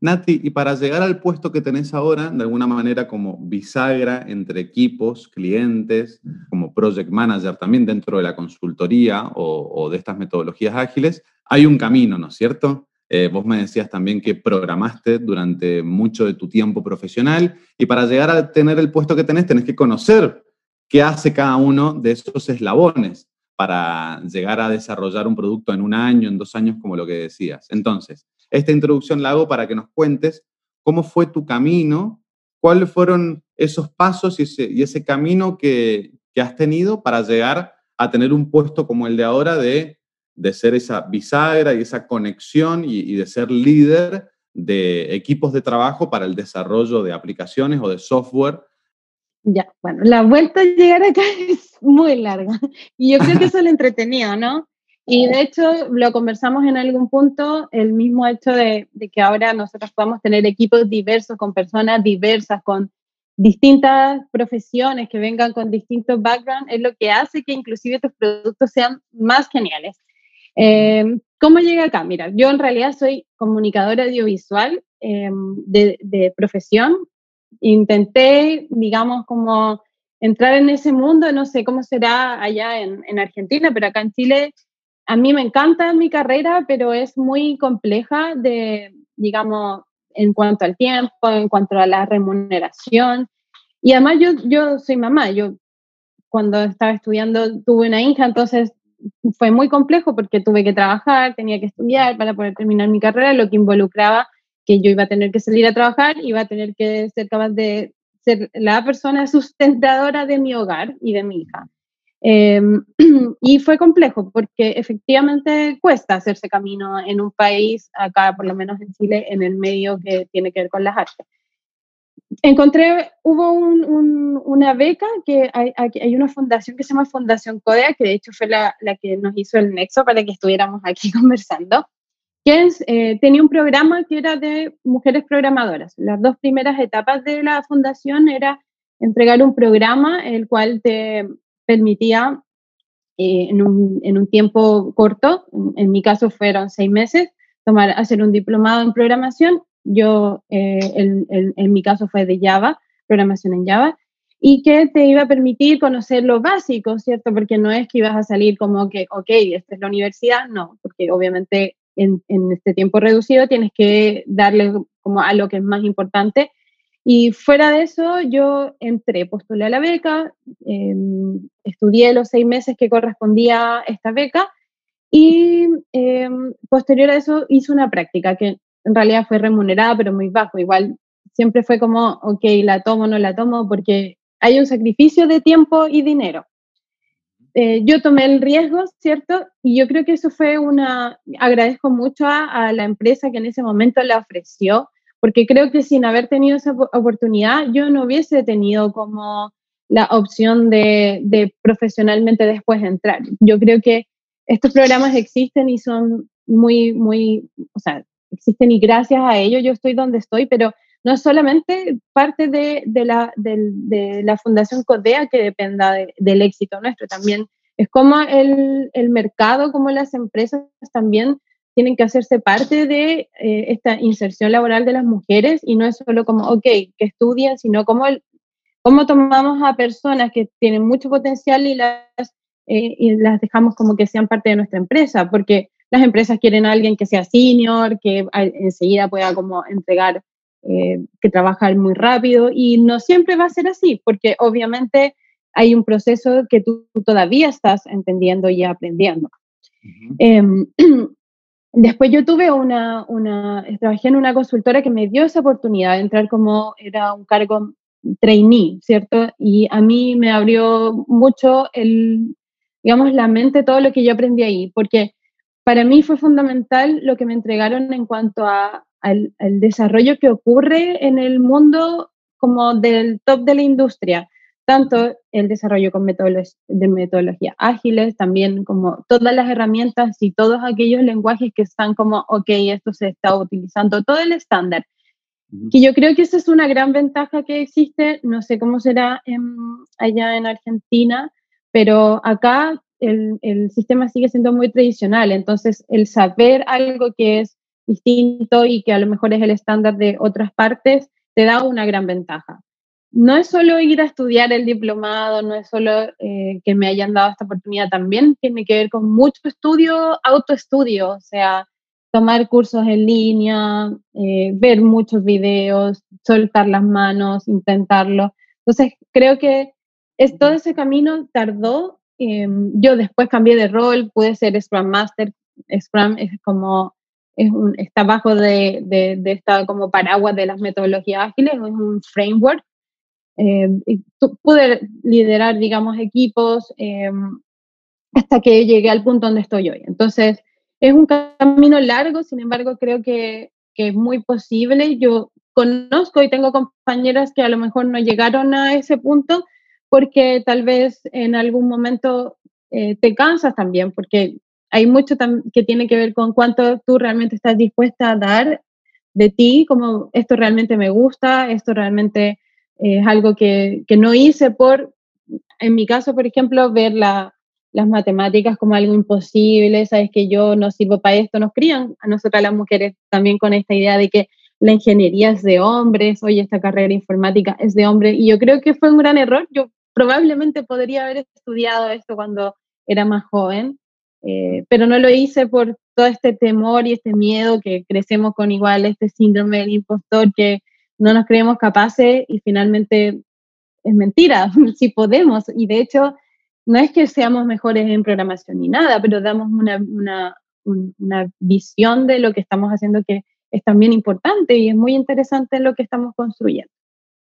Nati, y para llegar al puesto que tenés ahora, de alguna manera como bisagra entre equipos, clientes, como project manager también dentro de la consultoría o, de estas metodologías ágiles, hay un camino, ¿no es cierto? Eh, vos me decías también que programaste durante mucho de tu tiempo profesional y para llegar a tener el puesto que tenés tenés que conocer qué hace cada uno de esos eslabones para llegar a desarrollar un producto en un año, en dos años, como lo que decías. Entonces, esta introducción la hago para que nos cuentes cómo fue tu camino, cuáles fueron esos pasos y ese, camino que, has tenido para llegar a tener un puesto como el de ahora de, ser esa bisagra y esa conexión y de ser líder de equipos de trabajo para el desarrollo de aplicaciones o de software ya, bueno, la vuelta a llegar acá es muy larga y yo creo que eso es lo entretenido, ¿no? Y de hecho lo conversamos en algún punto, el mismo hecho de, que ahora nosotros podamos tener equipos diversos, con personas diversas, con distintas profesiones que vengan con distintos backgrounds, es lo que hace que inclusive tus productos sean más geniales. Eh, ¿Cómo llegué acá? Mira, yo en realidad soy comunicadora audiovisual eh, de, de, profesión intenté, digamos, como entrar en ese mundo, no sé cómo será allá en, en, Argentina, pero acá en Chile a mí me encanta mi carrera, pero es muy compleja de, digamos, en cuanto al tiempo, en cuanto a la remuneración. Y además yo, yo soy mamá, yo cuando estaba estudiando tuve una hija, entonces fue muy complejo porque tuve que trabajar, tenía que estudiar para poder terminar mi carrera, lo que involucraba que yo iba a tener que salir a trabajar, iba a tener que ser capaz de ser la persona sustentadora de mi hogar y de mi hija. Em, y fue complejo porque efectivamente cuesta hacerse camino en un país, acá por lo menos en Chile, en el medio que tiene que ver con las artes. Encontré, hubo una beca que hay, hay, una fundación que se llama Fundación CODEA, que de hecho fue la, la que nos hizo el nexo para que estuviéramos aquí conversando que eh, tenía un programa que era de mujeres programadoras. Las dos primeras etapas de la fundación era entregar un programa el cual te permitía eh, en, un, en, un, tiempo corto, en, mi caso fueron seis meses, tomar, hacer un diplomado en programación. Yo, eh, en mi caso fue de Java, programación en Java, y que te iba a permitir conocer lo básico, ¿cierto? Porque no es que ibas a salir como que, ok, esta es la universidad, no, porque obviamente en, este tiempo reducido, tienes que darle como a lo que es más importante. Y fuera de eso, yo entré, postulé a la beca, em, estudié los seis meses que correspondía a esta beca y em, posterior a eso hice una práctica que en realidad fue remunerada, pero muy bajo. Igual siempre fue como, ok, la tomo, no la tomo, porque hay un sacrificio de tiempo y dinero. Eh, yo tomé el riesgo, ¿cierto? Y yo creo que eso fue una, agradezco mucho a, la empresa que en ese momento la ofreció, porque creo que sin haber tenido esa oportunidad, yo no hubiese tenido como la opción de, de profesionalmente después entrar. Yo creo que estos programas existen y son muy, muy, o sea, existen y gracias a ellos yo estoy donde estoy, pero no es solamente parte de, la, Fundación CODEA que dependa del éxito nuestro, también es como el, mercado, como las empresas también tienen que hacerse parte de eh, esta inserción laboral de las mujeres y no es solo como, ok, que estudien, sino como, cómo tomamos a personas que tienen mucho potencial y las, eh, las dejamos como que sean parte de nuestra empresa, porque las empresas quieren a alguien que sea senior, que enseguida pueda como entregar eh, que trabaja muy rápido y no siempre va a ser así, porque obviamente hay un proceso que tú, todavía estás entendiendo y aprendiendo. Em, después yo tuve una, una, trabajé en una consultora que me dio esa oportunidad de entrar como, era un cargo trainee, ¿cierto? Y a mí me abrió mucho el, digamos, la mente todo lo que yo aprendí ahí, porque para mí fue fundamental lo que me entregaron en cuanto a, al, desarrollo que ocurre en el mundo como del top de la industria, tanto el desarrollo con metodologías de metodología ágiles, también como todas las herramientas y todos aquellos lenguajes que están como, ok, esto se está utilizando, todo el estándar. Que yo creo que esa es una gran ventaja que existe, no sé cómo será allá en Argentina, pero acá el, el, sistema sigue siendo muy tradicional, entonces el saber algo que es distinto y que a lo mejor es el estándar de otras partes, te da una gran ventaja. No es solo ir a estudiar el diplomado, no es solo eh, que me hayan dado esta oportunidad, también tiene que ver con mucho estudio, autoestudio, o sea, tomar cursos en línea, eh, ver muchos videos, soltar las manos, intentarlo. Entonces, creo que es, todo ese camino tardó. Em, yo después cambié de rol, pude ser Scrum Master. Scrum es como está bajo de, de, esta como paraguas de las metodologías ágiles, es un framework. Eh, y pude liderar, digamos, equipos eh, hasta que llegué al punto donde estoy hoy. Entonces, es un camino largo, sin embargo, creo que, que, es muy posible. Yo conozco y tengo compañeras que a lo mejor no llegaron a ese punto porque tal vez en algún momento eh, te cansas también, porque hay mucho que tiene que ver con cuánto tú realmente estás dispuesta a dar de ti, como esto realmente me gusta, esto realmente es algo que, que, no hice por, en mi caso, por ejemplo, ver la, las matemáticas como algo imposible, sabes que yo no sirvo para esto, nos crían a nosotras las mujeres también con esta idea de que la ingeniería es de hombres, oye, esta carrera informática es de hombres, y yo creo que fue un gran error, yo probablemente podría haber estudiado esto cuando era más joven, eh, pero no lo hice por todo este temor y este miedo que crecemos con igual, este síndrome del impostor, que no nos creemos capaces y finalmente es mentira, si podemos. Y de hecho, no es que seamos mejores en programación ni nada, pero damos una, una, una visión de lo que estamos haciendo que es también importante y es muy interesante lo que estamos construyendo.